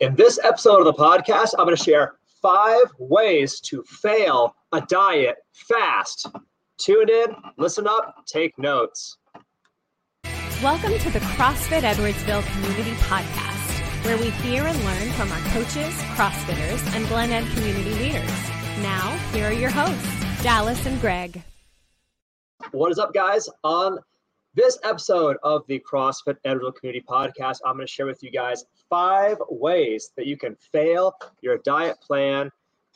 In this episode of the podcast, I'm going to share five ways to fail a diet fast. Tune in, listen up, take notes. Welcome to the CrossFit Edwardsville Community Podcast, where we hear and learn from our coaches, CrossFitters, and Glen Ed community leaders. Now, here are your hosts, Dallas and Greg. What is up, guys? On this episode of the CrossFit Edwardsville Community Podcast, I'm going to share with you guys five ways that you can fail your diet plan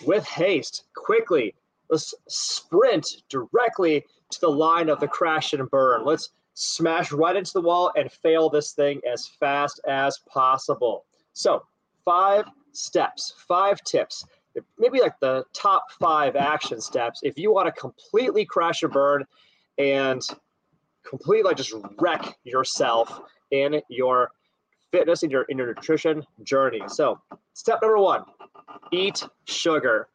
with haste quickly. Let's sprint directly to the line of the crash and burn. Let's smash right into the wall and fail this thing as fast as possible. So, five steps, five tips, maybe like the top five action steps if you want to completely crash and burn and completely like just wreck yourself in your fitness in your in your nutrition journey. So, step number 1, eat sugar.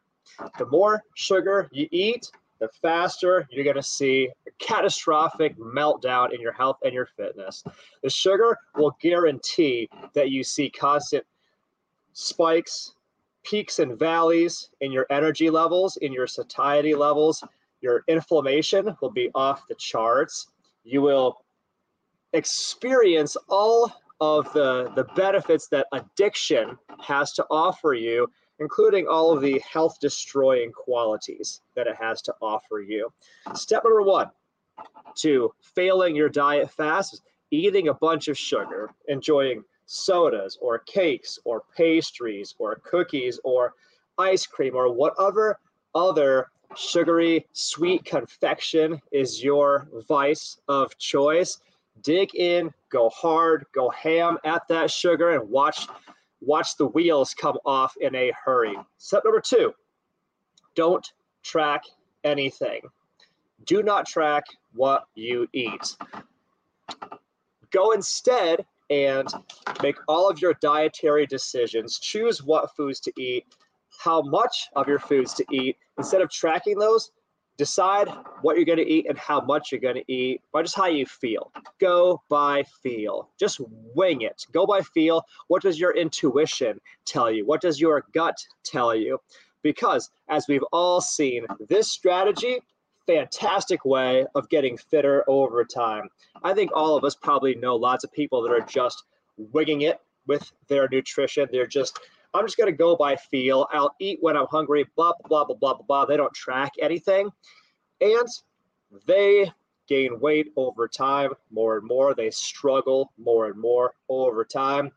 The more sugar you eat, the faster you're going to see a catastrophic meltdown in your health and your fitness. The sugar will guarantee that you see constant spikes, peaks and valleys in your energy levels, in your satiety levels. Your inflammation will be off the charts. You will experience all of the, the benefits that addiction has to offer you, including all of the health destroying qualities that it has to offer you. Step number one to failing your diet fast is eating a bunch of sugar, enjoying sodas or cakes or pastries or cookies or ice cream or whatever other sugary sweet confection is your vice of choice dig in, go hard, go ham at that sugar, and watch watch the wheels come off in a hurry. Step number two: don't track anything. Do not track what you eat. Go instead and make all of your dietary decisions. Choose what foods to eat, how much of your foods to eat. Instead of tracking those, decide what you're going to eat and how much you're going to eat by just how you feel. Go by feel. Just wing it. Go by feel. What does your intuition tell you? What does your gut tell you? Because as we've all seen, this strategy fantastic way of getting fitter over time. I think all of us probably know lots of people that are just winging it with their nutrition. They're just I'm just going to go by feel. I'll eat when I'm hungry, blah, blah, blah, blah, blah, blah. They don't track anything. And they gain weight over time more and more. They struggle more and more over time.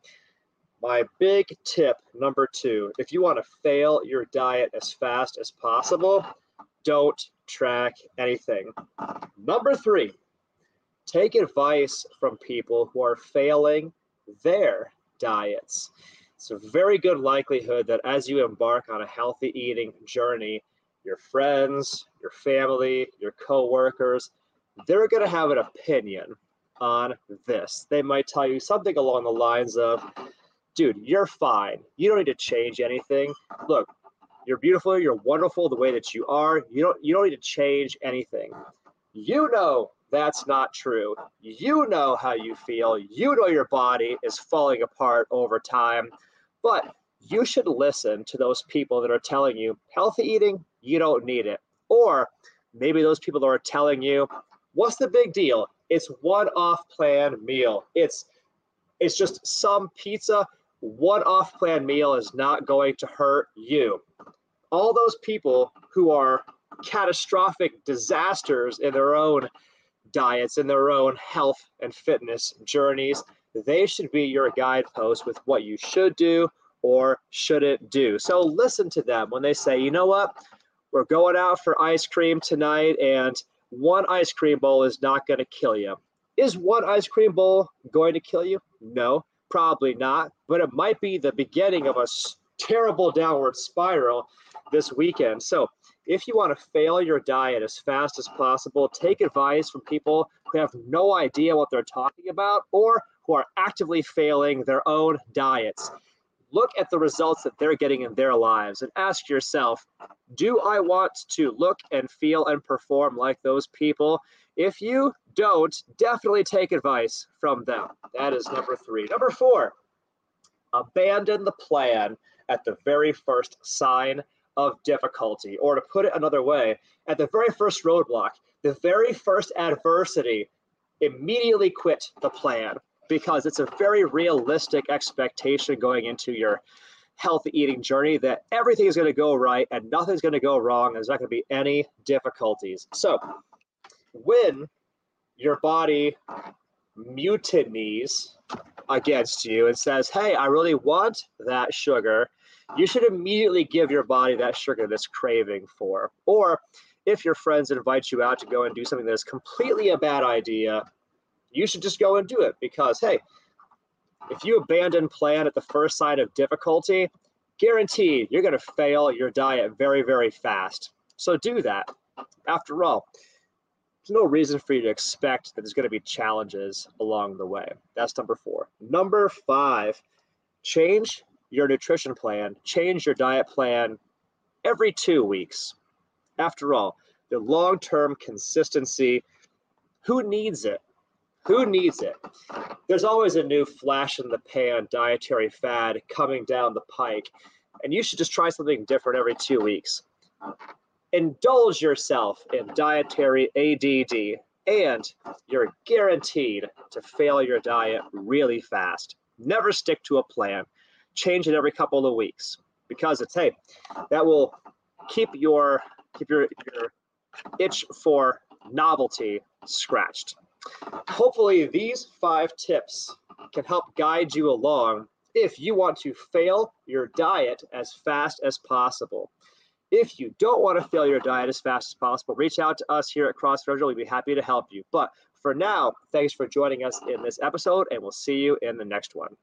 My big tip number two if you want to fail your diet as fast as possible, don't track anything. Number three, take advice from people who are failing their diets it's a very good likelihood that as you embark on a healthy eating journey, your friends, your family, your coworkers, they're going to have an opinion on this. They might tell you something along the lines of, dude, you're fine. You don't need to change anything. Look, you're beautiful, you're wonderful the way that you are. You don't you don't need to change anything. You know that's not true. You know how you feel. You know your body is falling apart over time. But you should listen to those people that are telling you healthy eating, you don't need it. Or maybe those people that are telling you, what's the big deal? It's one off plan meal. It's it's just some pizza. One off plan meal is not going to hurt you. All those people who are catastrophic disasters in their own diets, in their own health and fitness journeys, they should be your guidepost with what you should do or shouldn't do. So listen to them when they say, you know what, we're going out for ice cream tonight, and one ice cream bowl is not going to kill you. Is one ice cream bowl going to kill you? No, probably not, but it might be the beginning of a terrible downward spiral this weekend. So, if you want to fail your diet as fast as possible, take advice from people who have no idea what they're talking about or who are actively failing their own diets. Look at the results that they're getting in their lives and ask yourself do I want to look and feel and perform like those people? If you don't, definitely take advice from them. That is number three. Number four, abandon the plan at the very first sign of difficulty. Or to put it another way, at the very first roadblock, the very first adversity, immediately quit the plan because it's a very realistic expectation going into your healthy eating journey that everything is going to go right and nothing's going to go wrong. There's not going to be any difficulties. So, when your body mutinies against you and says, Hey, I really want that sugar, you should immediately give your body that sugar that's craving for. Or if your friends invite you out to go and do something that is completely a bad idea, you should just go and do it because, hey, if you abandon plan at the first sign of difficulty, guaranteed you're going to fail your diet very, very fast. So do that. After all, there's no reason for you to expect that there's going to be challenges along the way. That's number four. Number five, change your nutrition plan, change your diet plan every two weeks. After all, the long term consistency, who needs it? Who needs it? There's always a new flash in the pan dietary fad coming down the pike, and you should just try something different every two weeks. Indulge yourself in dietary ADD, and you're guaranteed to fail your diet really fast. Never stick to a plan. Change it every couple of weeks because it's hey, that will keep your keep your, your itch for novelty scratched. Hopefully, these five tips can help guide you along if you want to fail your diet as fast as possible. If you don't want to fail your diet as fast as possible, reach out to us here at CrossFit We'd be happy to help you. But for now, thanks for joining us in this episode, and we'll see you in the next one.